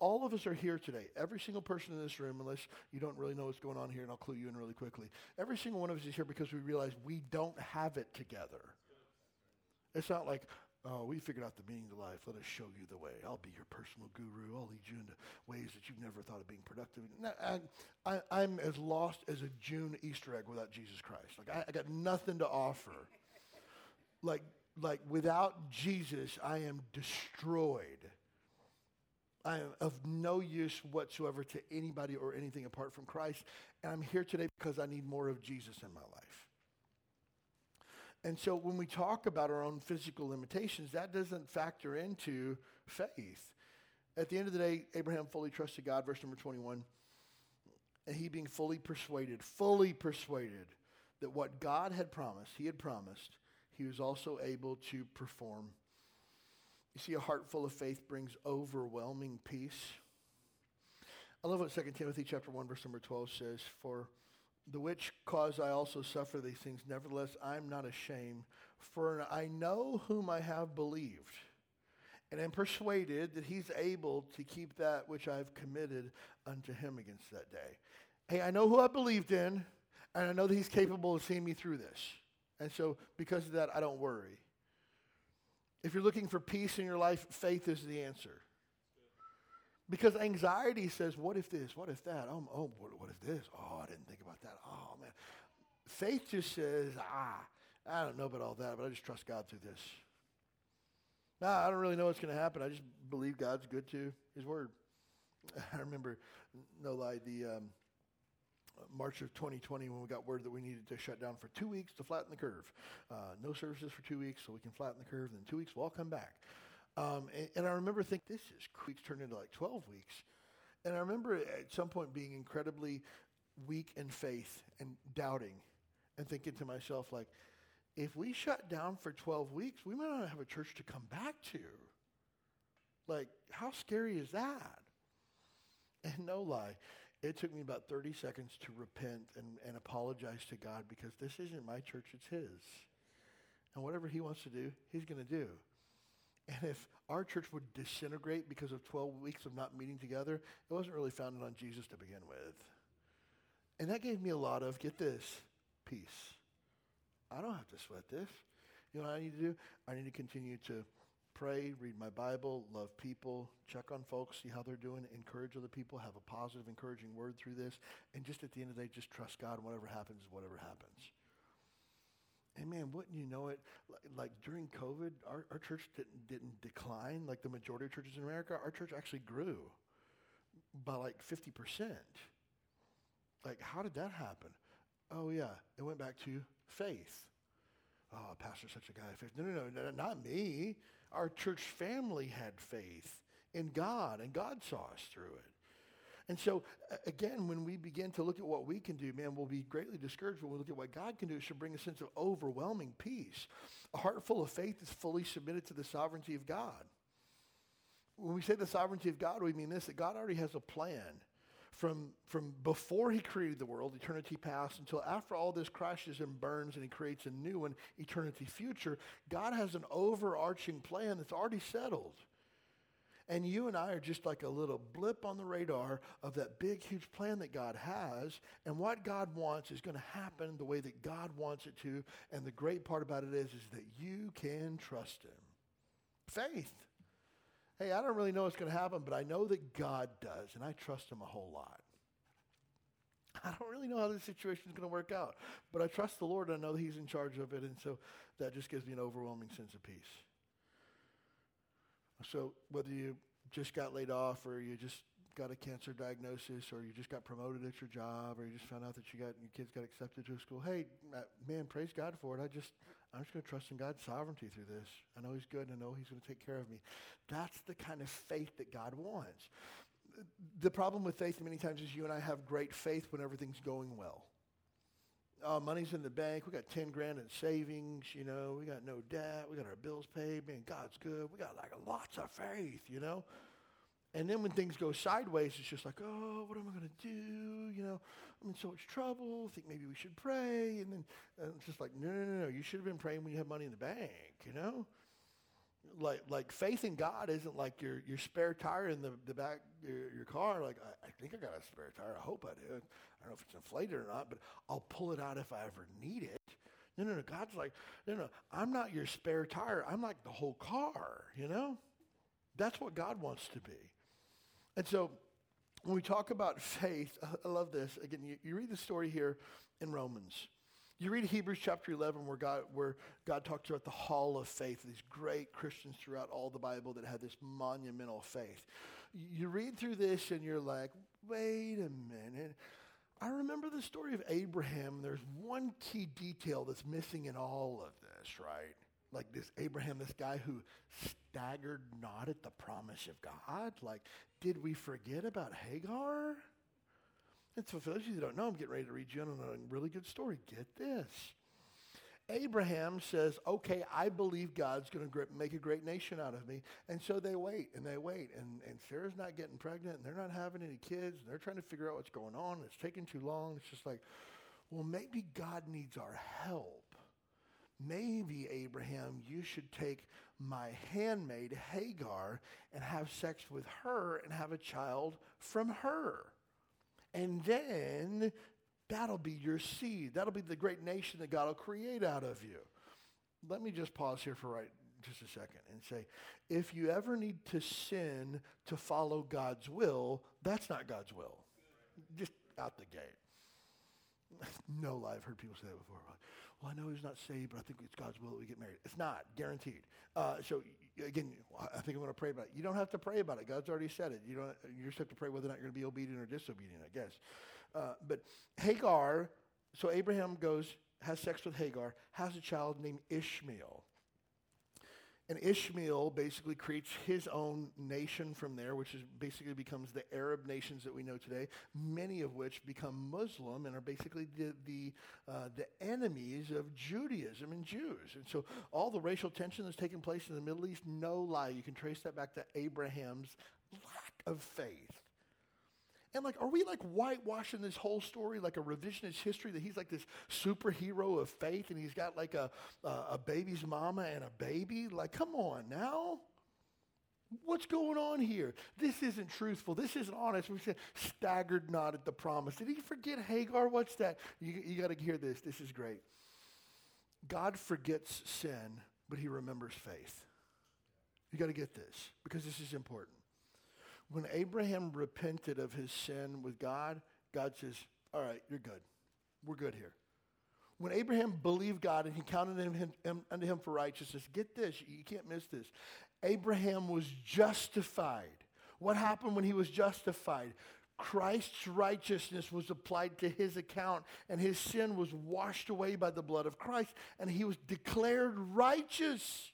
All of us are here today. Every single person in this room, unless you don't really know what's going on here, and I'll clue you in really quickly. Every single one of us is here because we realize we don't have it together. It's not like, Oh, we figured out the meaning of life. Let us show you the way. I'll be your personal guru. I'll lead you into ways that you've never thought of being productive. I, am as lost as a June Easter egg without Jesus Christ. Like I, I got nothing to offer. Like, like without Jesus, I am destroyed. I am of no use whatsoever to anybody or anything apart from Christ. And I'm here today because I need more of Jesus in my life. And so when we talk about our own physical limitations, that doesn't factor into faith. At the end of the day, Abraham fully trusted God, verse number 21. And he being fully persuaded, fully persuaded that what God had promised, he had promised, he was also able to perform. You see, a heart full of faith brings overwhelming peace. I love what 2 Timothy chapter 1, verse number 12 says, For the which cause I also suffer these things. Nevertheless, I'm not ashamed, for I know whom I have believed, and am persuaded that he's able to keep that which I've committed unto him against that day. Hey, I know who I believed in, and I know that he's capable of seeing me through this. And so, because of that, I don't worry. If you're looking for peace in your life, faith is the answer. Because anxiety says, what if this? What if that? Oh, oh what, if this? Oh, I didn't think about that. Oh, man. Faith just says, ah, I don't know about all that, but I just trust God through this. Nah, I don't really know what's going to happen. I just believe God's good to His Word. I remember, no lie, the um, March of 2020 when we got word that we needed to shut down for two weeks to flatten the curve. Uh, no services for two weeks so we can flatten the curve. Then two weeks we'll all come back. Um, and, and, I remember thinking, this is weeks turned into like 12 weeks. And I remember at some point being incredibly weak in faith and doubting and thinking to myself, like, if we shut down for 12 weeks, we might not have a church to come back to. Like, how scary is that? And no lie, it took me about 30 seconds to repent and, and apologize to God because this isn't my church, it's His. And whatever He wants to do, He's going to do. And if our church would disintegrate because of 12 weeks of not meeting together, it wasn't really founded on Jesus to begin with. And that gave me a lot of, get this, peace. I don't have to sweat this. You know what I need to do? I need to continue to pray, read my Bible, love people, check on folks, see how they're doing, encourage other people, have a positive, encouraging word through this, and just at the end of the day, just trust God. Whatever happens, is whatever happens. And man, wouldn't you know it? Like, during COVID, our, our church didn't, didn't decline like the majority of churches in America. Our church actually grew by like 50%. Like, how did that happen? Oh, yeah, it went back to faith. Oh, pastor's such a guy of faith. No, no, no, not me. Our church family had faith in God, and God saw us through it. And so, again, when we begin to look at what we can do, man, we'll be greatly discouraged when we look at what God can do. It should bring a sense of overwhelming peace. A heart full of faith is fully submitted to the sovereignty of God. When we say the sovereignty of God, we mean this that God already has a plan from, from before he created the world, eternity past, until after all this crashes and burns and he creates a new one, eternity future, God has an overarching plan that's already settled. And you and I are just like a little blip on the radar of that big, huge plan that God has. And what God wants is going to happen the way that God wants it to. And the great part about it is, is that you can trust him. Faith. Hey, I don't really know what's going to happen, but I know that God does, and I trust him a whole lot. I don't really know how this situation is going to work out, but I trust the Lord and I know that He's in charge of it, and so that just gives me an overwhelming sense of peace. So whether you just got laid off or you just got a cancer diagnosis or you just got promoted at your job or you just found out that you got your kids got accepted to a school, hey, uh, man, praise God for it. I just I'm just going to trust in God's sovereignty through this. I know He's good and I know He's going to take care of me. That's the kind of faith that God wants. The problem with faith many times is you and I have great faith when everything's going well. Uh, money's in the bank. We got 10 grand in savings. You know, we got no debt. We got our bills paid. Man, God's good. We got like lots of faith, you know. And then when things go sideways, it's just like, oh, what am I going to do? You know, I'm in so much trouble. I think maybe we should pray. And then uh, it's just like, no, no, no, no. You should have been praying when you had money in the bank, you know? Like, like faith in God isn't like your, your spare tire in the, the back your, your car. Like, I, I think I got a spare tire. I hope I do. I don't know if it's inflated or not, but I'll pull it out if I ever need it. No, no, no. God's like, no, no. I'm not your spare tire. I'm like the whole car, you know? That's what God wants to be. And so when we talk about faith, I love this. Again, you, you read the story here in Romans. You read Hebrews chapter 11 where God, where God talks about the hall of faith, these great Christians throughout all the Bible that had this monumental faith. You read through this and you're like, wait a minute. I remember the story of Abraham. There's one key detail that's missing in all of this, right? Like this Abraham, this guy who staggered not at the promise of God. Like, did we forget about Hagar? And so, for those of you that don't know, I'm getting ready to read you on a really good story. Get this. Abraham says, okay, I believe God's going to make a great nation out of me. And so they wait and they wait. And, and Sarah's not getting pregnant and they're not having any kids. And they're trying to figure out what's going on. It's taking too long. It's just like, well, maybe God needs our help. Maybe, Abraham, you should take my handmaid Hagar and have sex with her and have a child from her. And then that'll be your seed. That'll be the great nation that God will create out of you. Let me just pause here for right just a second and say, if you ever need to sin to follow God's will, that's not God's will. Just out the gate. no lie, I've heard people say that before well, I know he's not saved, but I think it's God's will that we get married. It's not, guaranteed. Uh, so again, I think I'm going to pray about it. You don't have to pray about it. God's already said it. You don't. You just have to pray whether or not you're going to be obedient or disobedient, I guess. Uh, but Hagar, so Abraham goes, has sex with Hagar, has a child named Ishmael. And Ishmael basically creates his own nation from there, which is basically becomes the Arab nations that we know today, many of which become Muslim and are basically the, the, uh, the enemies of Judaism and Jews. And so all the racial tension that's taking place in the Middle East, no lie, you can trace that back to Abraham's lack of faith. And like, are we like whitewashing this whole story like a revisionist history that he's like this superhero of faith and he's got like a, a, a baby's mama and a baby? Like, come on now. What's going on here? This isn't truthful. This isn't honest. We said, staggered not at the promise. Did he forget Hagar? What's that? You, you got to hear this. This is great. God forgets sin, but he remembers faith. You got to get this because this is important. When Abraham repented of his sin with God, God says, All right, you're good. We're good here. When Abraham believed God and he counted him, him, unto him for righteousness, get this, you can't miss this. Abraham was justified. What happened when he was justified? Christ's righteousness was applied to his account, and his sin was washed away by the blood of Christ, and he was declared righteous.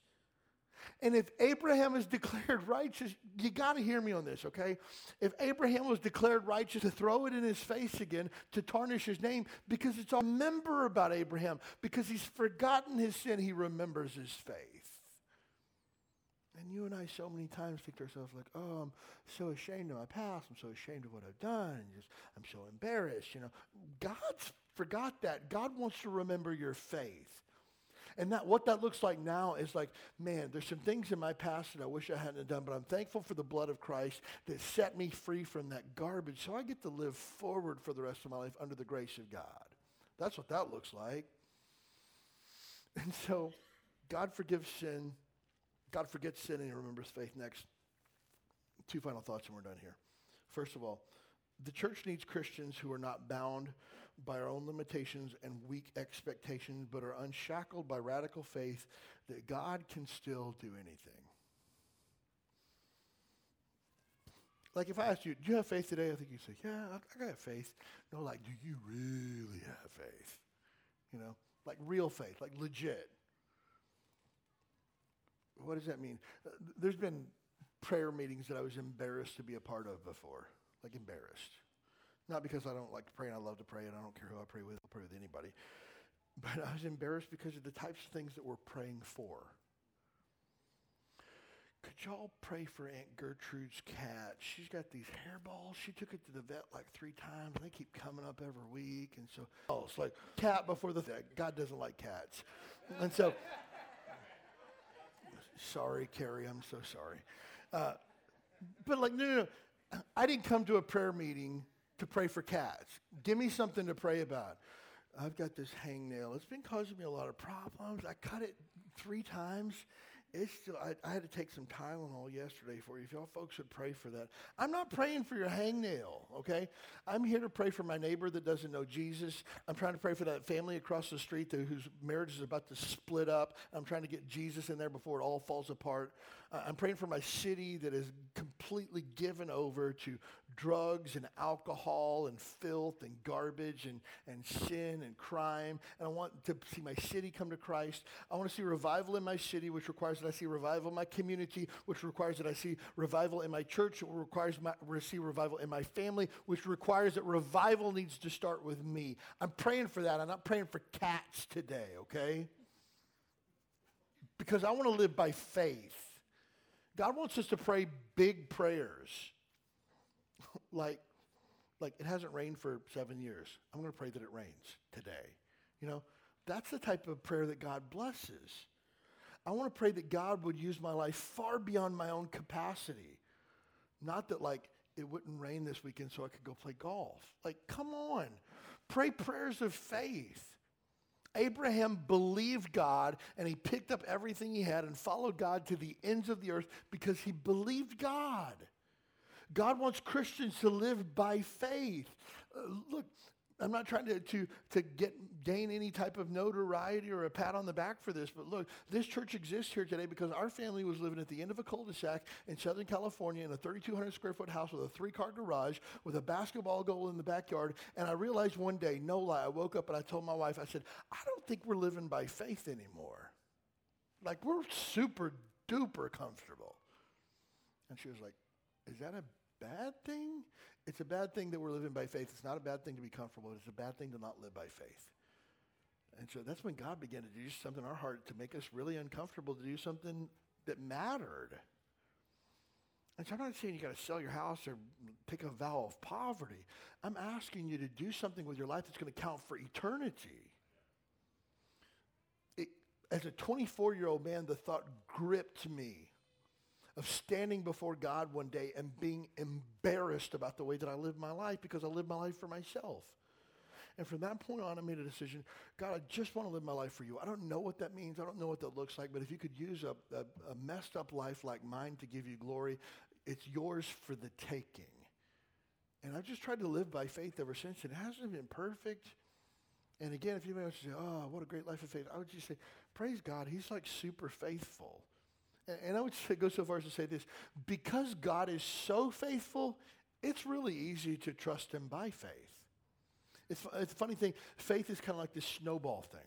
And if Abraham is declared righteous, you got to hear me on this, okay? If Abraham was declared righteous, to throw it in his face again, to tarnish his name, because it's all remember about Abraham, because he's forgotten his sin, he remembers his faith. And you and I so many times think to ourselves like, oh, I'm so ashamed of my past. I'm so ashamed of what I've done. Just, I'm so embarrassed. You know, God's forgot that. God wants to remember your faith. And that what that looks like now is like, man, there's some things in my past that I wish I hadn't done, but I'm thankful for the blood of Christ that set me free from that garbage. So I get to live forward for the rest of my life under the grace of God. That's what that looks like. And so God forgives sin. God forgets sin and he remembers faith. Next, two final thoughts and we're done here. First of all, the church needs Christians who are not bound by our own limitations and weak expectations, but are unshackled by radical faith that God can still do anything. Like if I asked you, do you have faith today? I think you'd say, yeah, I, got faith. No, like, do you really have faith? You know, like real faith, like legit. What does that mean? Uh, there's been prayer meetings that I was embarrassed to be a part of before, like embarrassed. Not because I don't like to pray and I love to pray and I don't care who I pray with, I'll pray with anybody. But I was embarrassed because of the types of things that we're praying for. Could y'all pray for Aunt Gertrude's cat? She's got these hairballs. She took it to the vet like three times. They keep coming up every week. And so, oh, it's like cat before the vet. God doesn't like cats. And so, sorry, Carrie, I'm so sorry. Uh, but like, no, no, no. I didn't come to a prayer meeting to pray for cats. Give me something to pray about. I've got this hangnail. It's been causing me a lot of problems. I cut it three times. It's still, I, I, had to take some Tylenol yesterday for you. If y'all folks would pray for that. I'm not praying for your hangnail, okay? I'm here to pray for my neighbor that doesn't know Jesus. I'm trying to pray for that family across the street whose marriage is about to split up. I'm trying to get Jesus in there before it all falls apart. I'm praying for my city that is completely given over to drugs and alcohol and filth and garbage and, and sin and crime. And I want to see my city come to Christ. I want to see revival in my city, which requires that I see revival in my community, which requires that I see revival in my church, which requires my, see revival in my family, which requires that revival needs to start with me. I'm praying for that. I'm not praying for cats today, okay? Because I want to live by faith. God wants us to pray big prayers. like, like it hasn't rained for seven years. I'm going to pray that it rains today. You know, that's the type of prayer that God blesses. I want to pray that God would use my life far beyond my own capacity. Not that like it wouldn't rain this weekend so I could go play golf. Like, come on. Pray prayers of faith. Abraham believed God and he picked up everything he had and followed God to the ends of the earth because he believed God. God wants Christians to live by faith. Uh, look, I'm not trying to, to, to get, gain any type of notoriety or a pat on the back for this, but look, this church exists here today because our family was living at the end of a cul-de-sac in Southern California in a 3,200 square foot house with a three-car garage with a basketball goal in the backyard. And I realized one day, no lie, I woke up and I told my wife, I said, I don't think we're living by faith anymore. Like, we're super duper comfortable. And she was like, is that a bad thing? It's a bad thing that we're living by faith. It's not a bad thing to be comfortable. It's a bad thing to not live by faith. And so that's when God began to do something in our heart to make us really uncomfortable, to do something that mattered. And so I'm not saying you got to sell your house or take a vow of poverty. I'm asking you to do something with your life that's going to count for eternity. It, as a 24 year old man, the thought gripped me of standing before God one day and being embarrassed about the way that I live my life because I live my life for myself. And from that point on, I made a decision God, I just want to live my life for you. I don't know what that means. I don't know what that looks like. But if you could use a, a, a messed up life like mine to give you glory, it's yours for the taking. And I've just tried to live by faith ever since. It hasn't been perfect. And again, if you may say, oh, what a great life of faith, I would just say, praise God, he's like super faithful. And, I would say, go so far as to say this because God is so faithful, it's really easy to trust him by faith. It's, it's a funny thing. Faith is kind of like this snowball thing.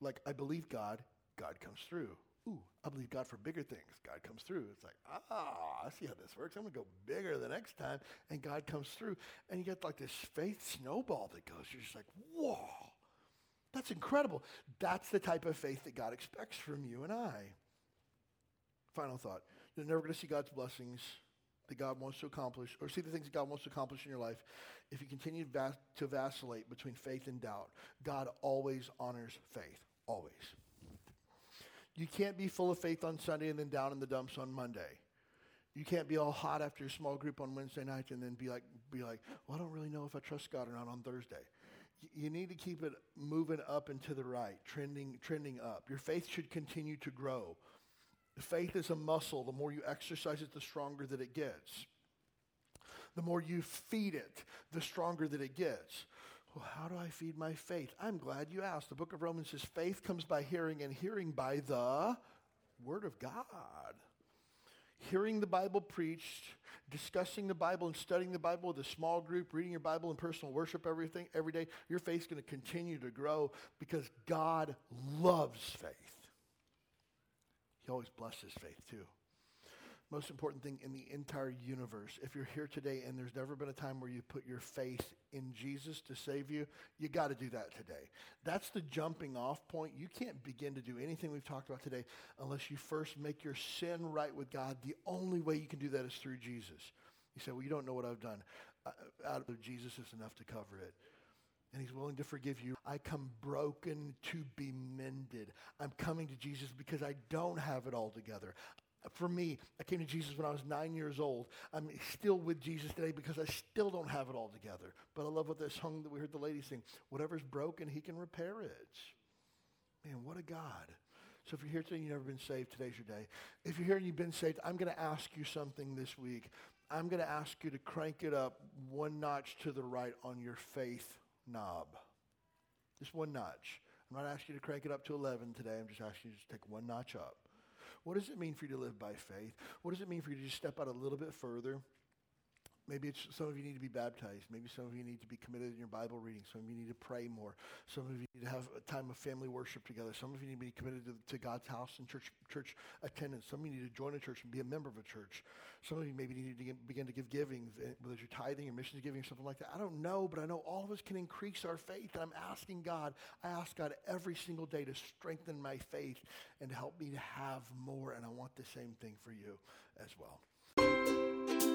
Like, I believe God, God comes through. Ooh, I believe God for bigger things. God comes through. It's like, ah, I see how this works. I'm going to go bigger the next time. And God comes through. And you get like this faith snowball that goes. You're just like, whoa, that's incredible. That's the type of faith that God expects from you and I. Final thought. You're never going to see God's blessings that God wants to accomplish, or see the things that God wants to accomplish in your life, if you continue to vacillate between faith and doubt. God always honors faith. Always. You can't be full of faith on Sunday and then down in the dumps on Monday. You can't be all hot after your small group on Wednesday night and then be like, be like, well, I don't really know if I trust God or not on Thursday. You need to keep it moving up and to the right, trending, trending up. Your faith should continue to grow. Faith is a muscle. The more you exercise it, the stronger that it gets. The more you feed it, the stronger that it gets. Well, how do I feed my faith? I'm glad you asked. The book of Romans says faith comes by hearing, and hearing by the Word of God. Hearing the Bible preached, discussing the Bible and studying the Bible with a small group, reading your Bible in personal worship everything every day, your faith's going to continue to grow because God loves faith. He always blesses faith too most important thing in the entire universe. If you're here today and there's never been a time where you put your faith in Jesus to save you, you got to do that today. That's the jumping off point. You can't begin to do anything we've talked about today unless you first make your sin right with God. The only way you can do that is through Jesus. You say, well, you don't know what I've done. Uh, out of Jesus is enough to cover it and he's willing to forgive you. I come broken to be mended. I'm coming to Jesus because I don't have it all together for me, I came to Jesus when I was nine years old. I'm still with Jesus today because I still don't have it all together. But I love what this song that we heard the lady sing. Whatever's broken, he can repair it. Man, what a God. So if you're here today and you've never been saved, today's your day. If you're here and you've been saved, I'm going to ask you something this week. I'm going to ask you to crank it up one notch to the right on your faith knob. Just one notch. I'm not asking you to crank it up to 11 today. I'm just asking you to take one notch up. What does it mean for you to live by faith? What does it mean for you to just step out a little bit further? Maybe some of you need to be baptized. Maybe some of you need to be committed in your Bible reading. Some of you need to pray more. Some of you need to have a time of family worship together. Some of you need to be committed to, to God's house and church church attendance. Some of you need to join a church and be a member of a church. Some of you maybe need to begin to give giving, eh, whether it's your tithing or missions giving or something like that. I don't know, but I know all of us can increase our faith. And I'm asking God, I ask God every single day to strengthen my faith and to help me to have more. And I want the same thing for you as well.